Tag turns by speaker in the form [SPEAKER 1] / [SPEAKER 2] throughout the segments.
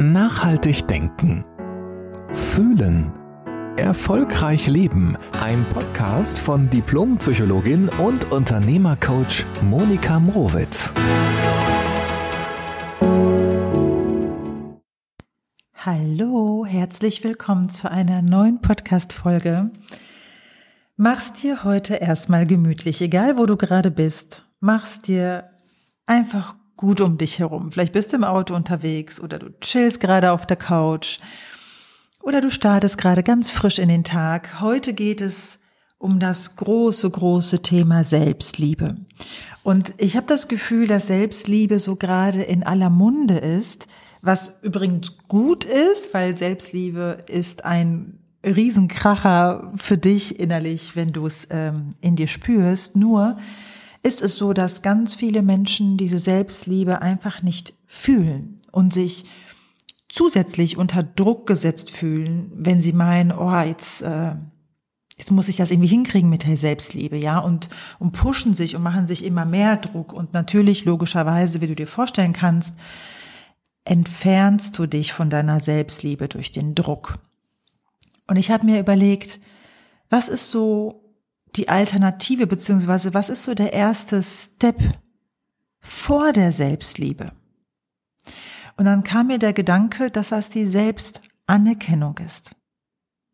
[SPEAKER 1] Nachhaltig denken. Fühlen. Erfolgreich leben. Ein Podcast von Diplompsychologin und Unternehmercoach Monika Mrowitz.
[SPEAKER 2] Hallo, herzlich willkommen zu einer neuen Podcast-Folge. Mach's dir heute erstmal gemütlich, egal wo du gerade bist. Mach's dir einfach gut um dich herum. Vielleicht bist du im Auto unterwegs oder du chillst gerade auf der Couch oder du startest gerade ganz frisch in den Tag. Heute geht es um das große, große Thema Selbstliebe. Und ich habe das Gefühl, dass Selbstliebe so gerade in aller Munde ist, was übrigens gut ist, weil Selbstliebe ist ein Riesenkracher für dich innerlich, wenn du es ähm, in dir spürst. Nur ist es so, dass ganz viele Menschen diese Selbstliebe einfach nicht fühlen und sich zusätzlich unter Druck gesetzt fühlen, wenn sie meinen, oh, jetzt, äh, jetzt muss ich das irgendwie hinkriegen mit der Selbstliebe, ja, und, und pushen sich und machen sich immer mehr Druck. Und natürlich, logischerweise, wie du dir vorstellen kannst, entfernst du dich von deiner Selbstliebe durch den Druck. Und ich habe mir überlegt, was ist so die Alternative, beziehungsweise was ist so der erste Step vor der Selbstliebe? Und dann kam mir der Gedanke, dass das die Selbstanerkennung ist.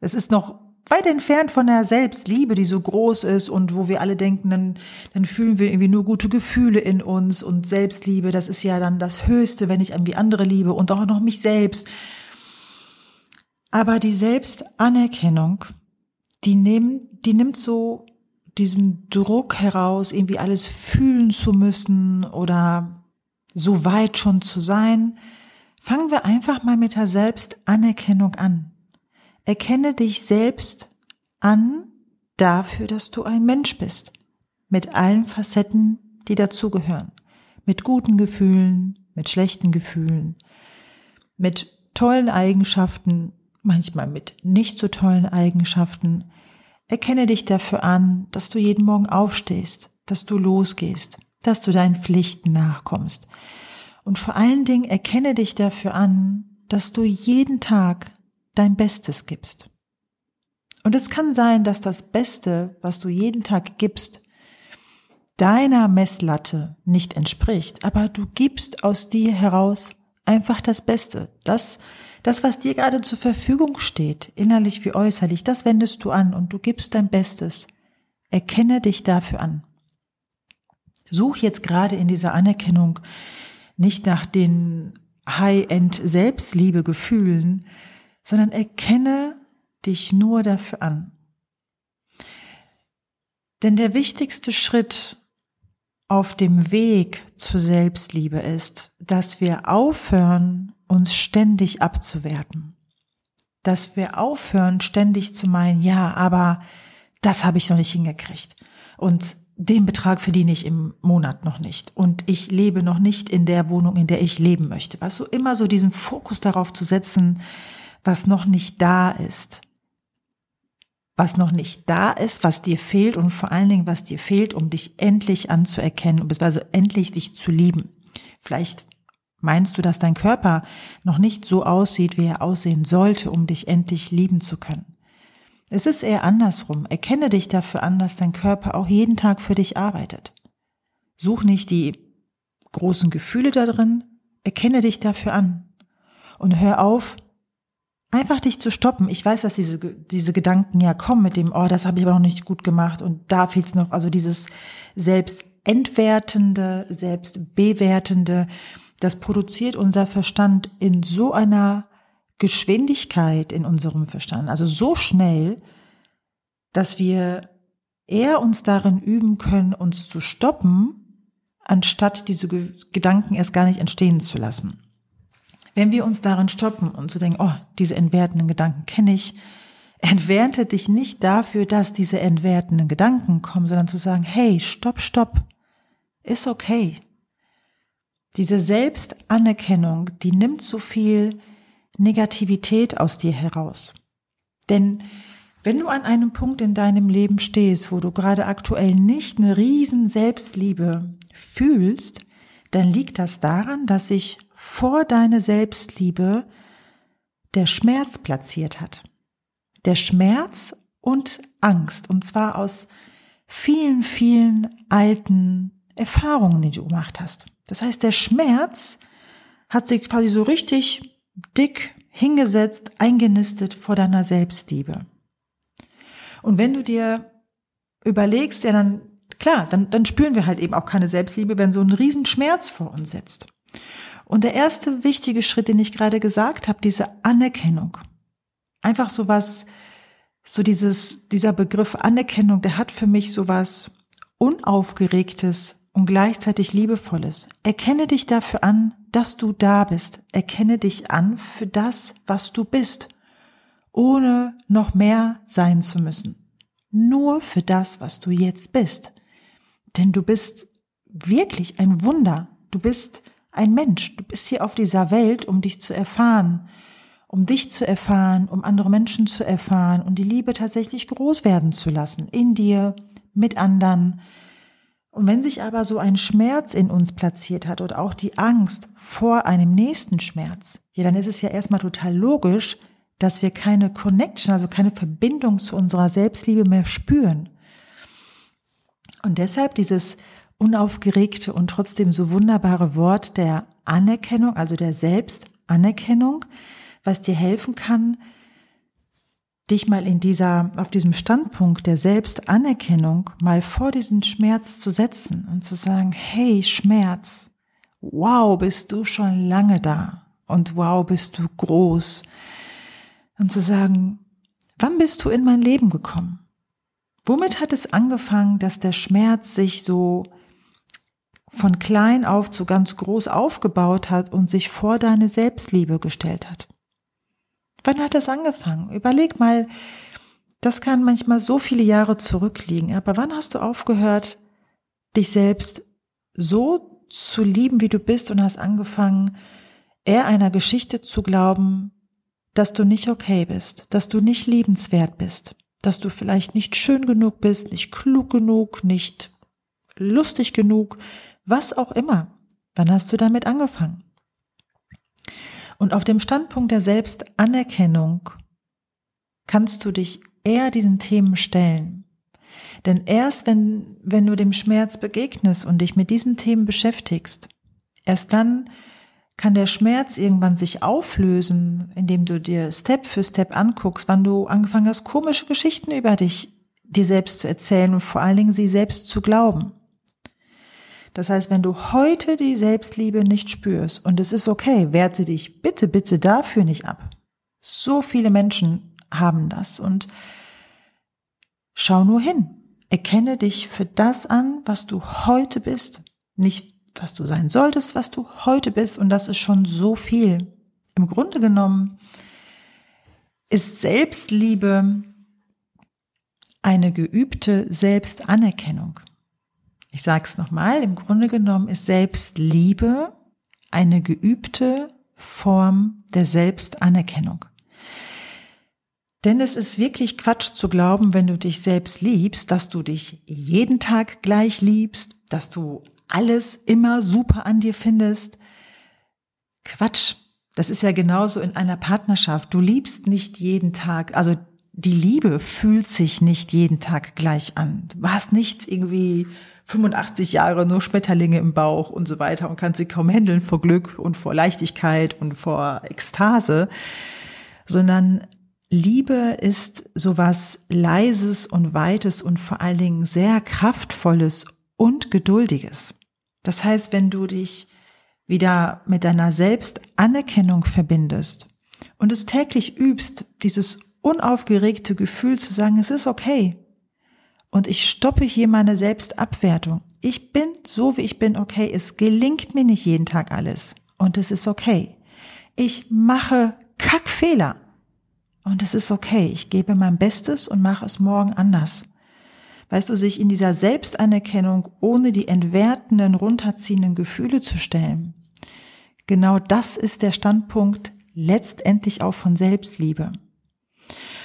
[SPEAKER 2] Es ist noch weit entfernt von der Selbstliebe, die so groß ist und wo wir alle denken, dann, dann fühlen wir irgendwie nur gute Gefühle in uns und Selbstliebe, das ist ja dann das Höchste, wenn ich irgendwie andere liebe und auch noch mich selbst. Aber die Selbstanerkennung, die nimmt, die nimmt so diesen Druck heraus, irgendwie alles fühlen zu müssen oder so weit schon zu sein. Fangen wir einfach mal mit der Selbstanerkennung an. Erkenne dich selbst an dafür, dass du ein Mensch bist. Mit allen Facetten, die dazugehören. Mit guten Gefühlen, mit schlechten Gefühlen, mit tollen Eigenschaften manchmal mit nicht so tollen Eigenschaften. Erkenne dich dafür an, dass du jeden Morgen aufstehst, dass du losgehst, dass du deinen Pflichten nachkommst. Und vor allen Dingen erkenne dich dafür an, dass du jeden Tag dein Bestes gibst. Und es kann sein, dass das Beste, was du jeden Tag gibst, deiner Messlatte nicht entspricht, aber du gibst aus dir heraus einfach das Beste. Das, das, was dir gerade zur Verfügung steht, innerlich wie äußerlich, das wendest du an und du gibst dein Bestes. Erkenne dich dafür an. Such jetzt gerade in dieser Anerkennung nicht nach den High-End Selbstliebe Gefühlen, sondern erkenne dich nur dafür an. Denn der wichtigste Schritt auf dem Weg zur Selbstliebe ist, dass wir aufhören, uns ständig abzuwerten. Dass wir aufhören, ständig zu meinen, ja, aber das habe ich noch nicht hingekriegt. Und den Betrag verdiene ich im Monat noch nicht. Und ich lebe noch nicht in der Wohnung, in der ich leben möchte. Was so immer so diesen Fokus darauf zu setzen, was noch nicht da ist. Was noch nicht da ist, was dir fehlt und vor allen Dingen, was dir fehlt, um dich endlich anzuerkennen, beziehungsweise endlich dich zu lieben. Vielleicht Meinst du, dass dein Körper noch nicht so aussieht, wie er aussehen sollte, um dich endlich lieben zu können? Es ist eher andersrum. Erkenne dich dafür an, dass dein Körper auch jeden Tag für dich arbeitet. Such nicht die großen Gefühle da drin, erkenne dich dafür an. Und hör auf, einfach dich zu stoppen. Ich weiß, dass diese, diese Gedanken ja kommen mit dem, oh, das habe ich aber noch nicht gut gemacht und da fehlt es noch. Also dieses selbstentwertende, selbstbewertende, das produziert unser Verstand in so einer Geschwindigkeit in unserem Verstand, also so schnell, dass wir eher uns darin üben können, uns zu stoppen, anstatt diese Gedanken erst gar nicht entstehen zu lassen. Wenn wir uns darin stoppen und zu so denken, oh, diese entwertenden Gedanken kenne ich, entwerte dich nicht dafür, dass diese entwertenden Gedanken kommen, sondern zu sagen, hey, stopp, stopp, ist okay. Diese Selbstanerkennung, die nimmt so viel Negativität aus dir heraus. Denn wenn du an einem Punkt in deinem Leben stehst, wo du gerade aktuell nicht eine riesen Selbstliebe fühlst, dann liegt das daran, dass sich vor deine Selbstliebe der Schmerz platziert hat. Der Schmerz und Angst. Und zwar aus vielen, vielen alten Erfahrungen, die du gemacht hast. Das heißt, der Schmerz hat sich quasi so richtig dick hingesetzt, eingenistet vor deiner Selbstliebe. Und wenn du dir überlegst, ja dann, klar, dann, dann spüren wir halt eben auch keine Selbstliebe, wenn so ein Riesenschmerz vor uns sitzt. Und der erste wichtige Schritt, den ich gerade gesagt habe, diese Anerkennung. Einfach so was, so dieses, dieser Begriff Anerkennung, der hat für mich so was Unaufgeregtes und gleichzeitig Liebevolles. Erkenne dich dafür an, dass du da bist. Erkenne dich an für das, was du bist, ohne noch mehr sein zu müssen. Nur für das, was du jetzt bist. Denn du bist wirklich ein Wunder. Du bist ein Mensch. Du bist hier auf dieser Welt, um dich zu erfahren, um dich zu erfahren, um andere Menschen zu erfahren und die Liebe tatsächlich groß werden zu lassen. In dir, mit anderen. Und wenn sich aber so ein Schmerz in uns platziert hat oder auch die Angst vor einem nächsten Schmerz, ja, dann ist es ja erstmal total logisch, dass wir keine Connection, also keine Verbindung zu unserer Selbstliebe mehr spüren. Und deshalb dieses unaufgeregte und trotzdem so wunderbare Wort der Anerkennung, also der Selbstanerkennung, was dir helfen kann, dich mal in dieser, auf diesem Standpunkt der Selbstanerkennung mal vor diesen Schmerz zu setzen und zu sagen, hey Schmerz, wow, bist du schon lange da und wow, bist du groß. Und zu sagen, wann bist du in mein Leben gekommen? Womit hat es angefangen, dass der Schmerz sich so von klein auf zu ganz groß aufgebaut hat und sich vor deine Selbstliebe gestellt hat. Wann hat das angefangen? Überleg mal, das kann manchmal so viele Jahre zurückliegen, aber wann hast du aufgehört, dich selbst so zu lieben, wie du bist und hast angefangen, eher einer Geschichte zu glauben, dass du nicht okay bist, dass du nicht liebenswert bist, dass du vielleicht nicht schön genug bist, nicht klug genug, nicht lustig genug, was auch immer. Wann hast du damit angefangen? Und auf dem Standpunkt der Selbstanerkennung kannst du dich eher diesen Themen stellen. Denn erst wenn, wenn du dem Schmerz begegnest und dich mit diesen Themen beschäftigst, erst dann kann der Schmerz irgendwann sich auflösen, indem du dir Step für Step anguckst, wann du angefangen hast, komische Geschichten über dich dir selbst zu erzählen und vor allen Dingen sie selbst zu glauben. Das heißt, wenn du heute die Selbstliebe nicht spürst, und es ist okay, werte dich bitte, bitte dafür nicht ab. So viele Menschen haben das und schau nur hin. Erkenne dich für das an, was du heute bist. Nicht, was du sein solltest, was du heute bist. Und das ist schon so viel. Im Grunde genommen ist Selbstliebe eine geübte Selbstanerkennung. Ich sage es nochmal, im Grunde genommen ist Selbstliebe eine geübte Form der Selbstanerkennung. Denn es ist wirklich Quatsch zu glauben, wenn du dich selbst liebst, dass du dich jeden Tag gleich liebst, dass du alles immer super an dir findest. Quatsch. Das ist ja genauso in einer Partnerschaft. Du liebst nicht jeden Tag, also die Liebe fühlt sich nicht jeden Tag gleich an. Du hast nicht irgendwie 85 Jahre nur Schmetterlinge im Bauch und so weiter und kann sie kaum handeln vor Glück und vor Leichtigkeit und vor Ekstase, sondern Liebe ist sowas Leises und Weites und vor allen Dingen sehr Kraftvolles und Geduldiges. Das heißt, wenn du dich wieder mit deiner Selbstanerkennung verbindest und es täglich übst, dieses unaufgeregte Gefühl zu sagen, es ist okay, und ich stoppe hier meine Selbstabwertung. Ich bin so, wie ich bin, okay. Es gelingt mir nicht jeden Tag alles. Und es ist okay. Ich mache Kackfehler. Und es ist okay. Ich gebe mein Bestes und mache es morgen anders. Weißt du, sich in dieser Selbstanerkennung ohne die entwertenden, runterziehenden Gefühle zu stellen. Genau das ist der Standpunkt letztendlich auch von Selbstliebe.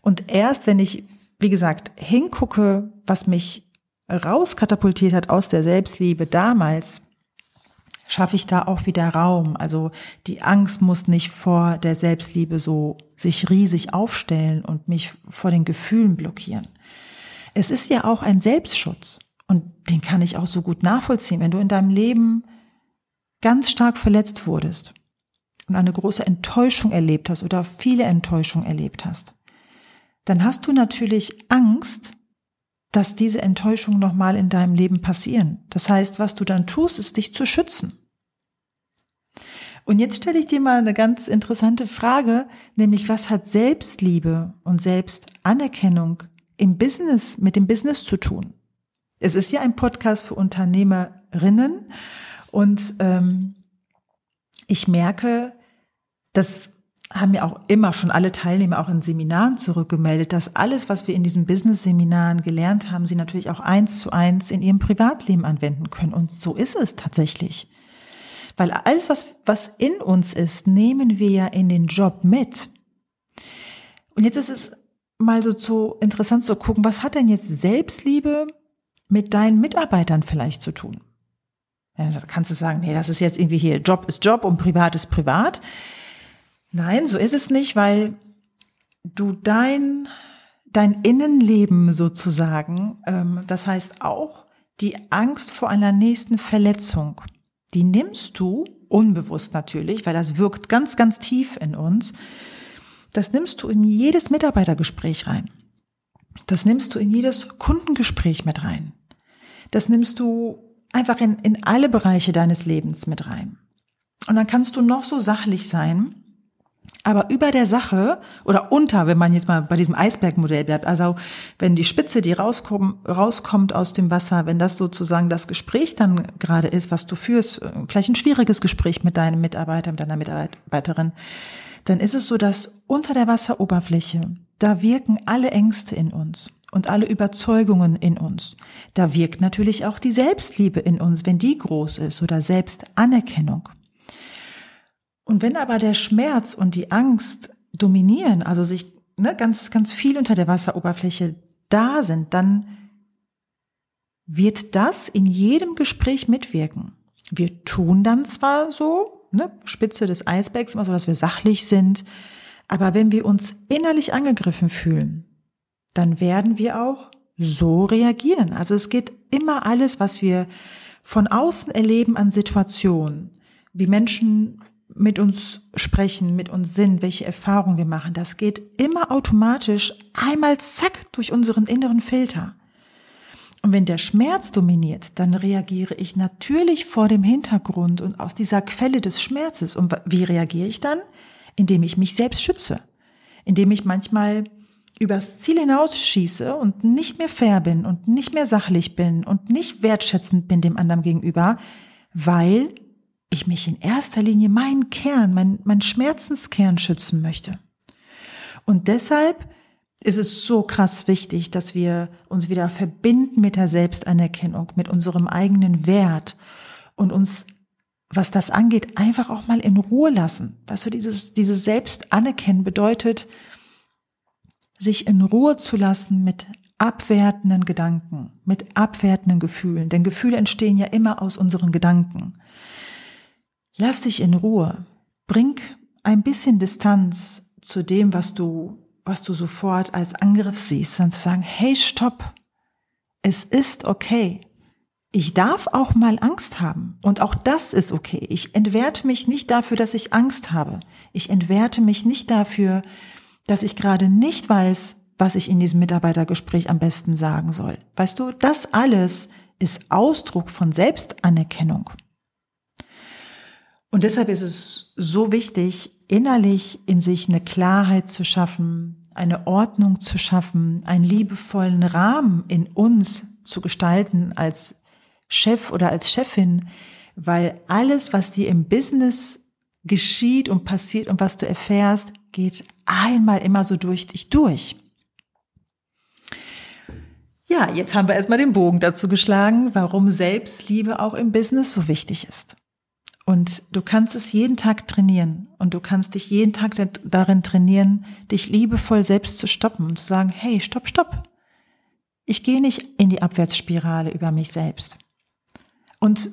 [SPEAKER 2] Und erst wenn ich wie gesagt, hingucke, was mich rauskatapultiert hat aus der Selbstliebe damals, schaffe ich da auch wieder Raum. Also die Angst muss nicht vor der Selbstliebe so sich riesig aufstellen und mich vor den Gefühlen blockieren. Es ist ja auch ein Selbstschutz und den kann ich auch so gut nachvollziehen. Wenn du in deinem Leben ganz stark verletzt wurdest und eine große Enttäuschung erlebt hast oder viele Enttäuschungen erlebt hast, dann hast du natürlich Angst, dass diese Enttäuschungen nochmal in deinem Leben passieren. Das heißt, was du dann tust, ist dich zu schützen. Und jetzt stelle ich dir mal eine ganz interessante Frage, nämlich was hat Selbstliebe und Selbstanerkennung im Business, mit dem Business zu tun? Es ist ja ein Podcast für Unternehmerinnen und ähm, ich merke, das haben ja auch immer schon alle Teilnehmer auch in Seminaren zurückgemeldet, dass alles, was wir in diesen Business-Seminaren gelernt haben, sie natürlich auch eins zu eins in ihrem Privatleben anwenden können. Und so ist es tatsächlich. Weil alles, was, was in uns ist, nehmen wir ja in den Job mit. Und jetzt ist es mal so zu interessant zu gucken, was hat denn jetzt Selbstliebe mit deinen Mitarbeitern vielleicht zu tun? Ja, kannst du sagen, nee, das ist jetzt irgendwie hier, Job ist Job und Privat ist Privat. Nein, so ist es nicht, weil du dein, dein Innenleben sozusagen, ähm, das heißt auch die Angst vor einer nächsten Verletzung, die nimmst du unbewusst natürlich, weil das wirkt ganz, ganz tief in uns. Das nimmst du in jedes Mitarbeitergespräch rein. Das nimmst du in jedes Kundengespräch mit rein. Das nimmst du einfach in, in alle Bereiche deines Lebens mit rein. Und dann kannst du noch so sachlich sein, aber über der Sache oder unter, wenn man jetzt mal bei diesem Eisbergmodell bleibt, also wenn die Spitze, die rauskommt, rauskommt aus dem Wasser, wenn das sozusagen das Gespräch dann gerade ist, was du führst, vielleicht ein schwieriges Gespräch mit deinem Mitarbeiter, mit deiner Mitarbeiterin, dann ist es so, dass unter der Wasseroberfläche, da wirken alle Ängste in uns und alle Überzeugungen in uns. Da wirkt natürlich auch die Selbstliebe in uns, wenn die groß ist oder Selbstanerkennung. Und wenn aber der Schmerz und die Angst dominieren, also sich ne, ganz, ganz viel unter der Wasseroberfläche da sind, dann wird das in jedem Gespräch mitwirken. Wir tun dann zwar so, ne, Spitze des Eisbergs, immer so, dass wir sachlich sind, aber wenn wir uns innerlich angegriffen fühlen, dann werden wir auch so reagieren. Also es geht immer alles, was wir von außen erleben an Situationen, wie Menschen mit uns sprechen, mit uns sind, welche Erfahrungen wir machen, das geht immer automatisch einmal zack durch unseren inneren Filter. Und wenn der Schmerz dominiert, dann reagiere ich natürlich vor dem Hintergrund und aus dieser Quelle des Schmerzes. Und wie reagiere ich dann? Indem ich mich selbst schütze. Indem ich manchmal übers Ziel hinausschieße und nicht mehr fair bin und nicht mehr sachlich bin und nicht wertschätzend bin dem anderen gegenüber, weil ich mich in erster Linie meinen Kern, mein, mein Schmerzenskern schützen möchte. Und deshalb ist es so krass wichtig, dass wir uns wieder verbinden mit der Selbstanerkennung, mit unserem eigenen Wert und uns, was das angeht, einfach auch mal in Ruhe lassen. Weißt du, dieses, dieses Selbstanerkennen bedeutet, sich in Ruhe zu lassen mit abwertenden Gedanken, mit abwertenden Gefühlen. Denn Gefühle entstehen ja immer aus unseren Gedanken. Lass dich in Ruhe. Bring ein bisschen Distanz zu dem, was du, was du sofort als Angriff siehst, und zu sagen, hey, stopp. Es ist okay. Ich darf auch mal Angst haben. Und auch das ist okay. Ich entwerte mich nicht dafür, dass ich Angst habe. Ich entwerte mich nicht dafür, dass ich gerade nicht weiß, was ich in diesem Mitarbeitergespräch am besten sagen soll. Weißt du, das alles ist Ausdruck von Selbstanerkennung. Und deshalb ist es so wichtig, innerlich in sich eine Klarheit zu schaffen, eine Ordnung zu schaffen, einen liebevollen Rahmen in uns zu gestalten als Chef oder als Chefin, weil alles, was dir im Business geschieht und passiert und was du erfährst, geht einmal immer so durch dich durch. Ja, jetzt haben wir erstmal den Bogen dazu geschlagen, warum Selbstliebe auch im Business so wichtig ist. Und du kannst es jeden Tag trainieren und du kannst dich jeden Tag darin trainieren, dich liebevoll selbst zu stoppen und zu sagen, hey, stopp, stopp. Ich gehe nicht in die Abwärtsspirale über mich selbst. Und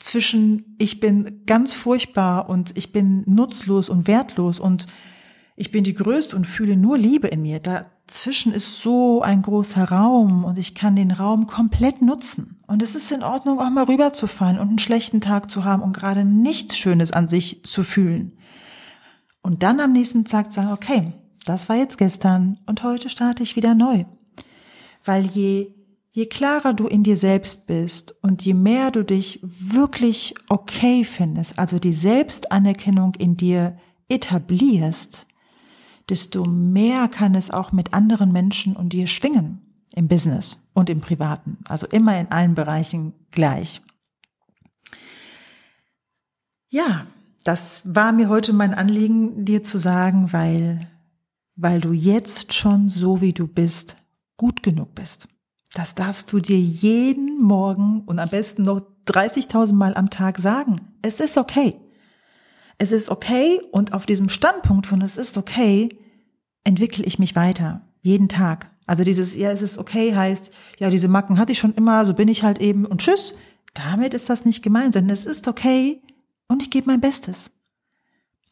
[SPEAKER 2] zwischen ich bin ganz furchtbar und ich bin nutzlos und wertlos und ich bin die Größte und fühle nur Liebe in mir. Dazwischen ist so ein großer Raum und ich kann den Raum komplett nutzen. Und es ist in Ordnung, auch mal rüberzufallen und einen schlechten Tag zu haben und gerade nichts Schönes an sich zu fühlen. Und dann am nächsten Tag sagen, okay, das war jetzt gestern und heute starte ich wieder neu. Weil je, je klarer du in dir selbst bist und je mehr du dich wirklich okay findest, also die Selbstanerkennung in dir etablierst, desto mehr kann es auch mit anderen Menschen und dir schwingen im Business und im Privaten. Also immer in allen Bereichen gleich. Ja, das war mir heute mein Anliegen, dir zu sagen, weil, weil du jetzt schon so wie du bist, gut genug bist. Das darfst du dir jeden Morgen und am besten noch 30.000 Mal am Tag sagen. Es ist okay es ist okay und auf diesem Standpunkt von es ist okay, entwickle ich mich weiter. Jeden Tag. Also dieses, ja, es ist okay heißt, ja, diese Macken hatte ich schon immer, so bin ich halt eben und tschüss. Damit ist das nicht gemeint, sondern es ist okay und ich gebe mein Bestes.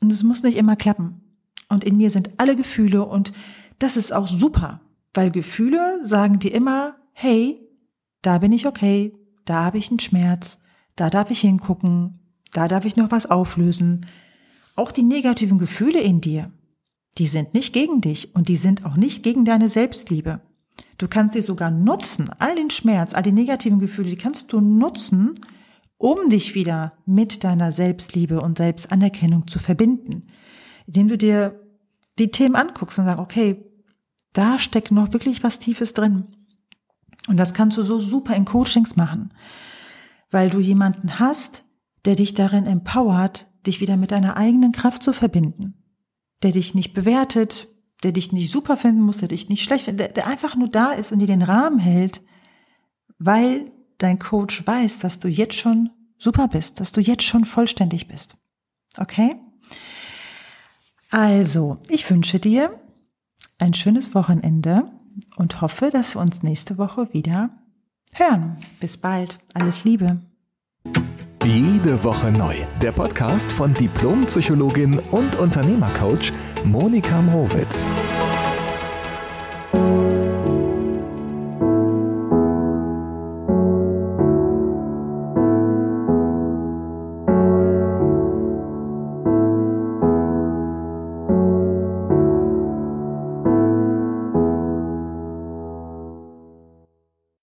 [SPEAKER 2] Und es muss nicht immer klappen. Und in mir sind alle Gefühle und das ist auch super, weil Gefühle sagen dir immer, hey, da bin ich okay, da habe ich einen Schmerz, da darf ich hingucken, da darf ich noch was auflösen. Auch die negativen Gefühle in dir, die sind nicht gegen dich und die sind auch nicht gegen deine Selbstliebe. Du kannst sie sogar nutzen, all den Schmerz, all die negativen Gefühle, die kannst du nutzen, um dich wieder mit deiner Selbstliebe und Selbstanerkennung zu verbinden. Indem du dir die Themen anguckst und sagst, okay, da steckt noch wirklich was Tiefes drin. Und das kannst du so super in Coachings machen, weil du jemanden hast, der dich darin empowert, dich wieder mit deiner eigenen Kraft zu verbinden, der dich nicht bewertet, der dich nicht super finden muss, der dich nicht schlecht der, der einfach nur da ist und dir den Rahmen hält, weil dein Coach weiß, dass du jetzt schon super bist, dass du jetzt schon vollständig bist. Okay? Also, ich wünsche dir ein schönes Wochenende und hoffe, dass wir uns nächste Woche wieder hören. Bis bald. Alles Liebe.
[SPEAKER 1] Jede Woche neu. Der Podcast von Diplompsychologin und Unternehmercoach Monika Mrowitz.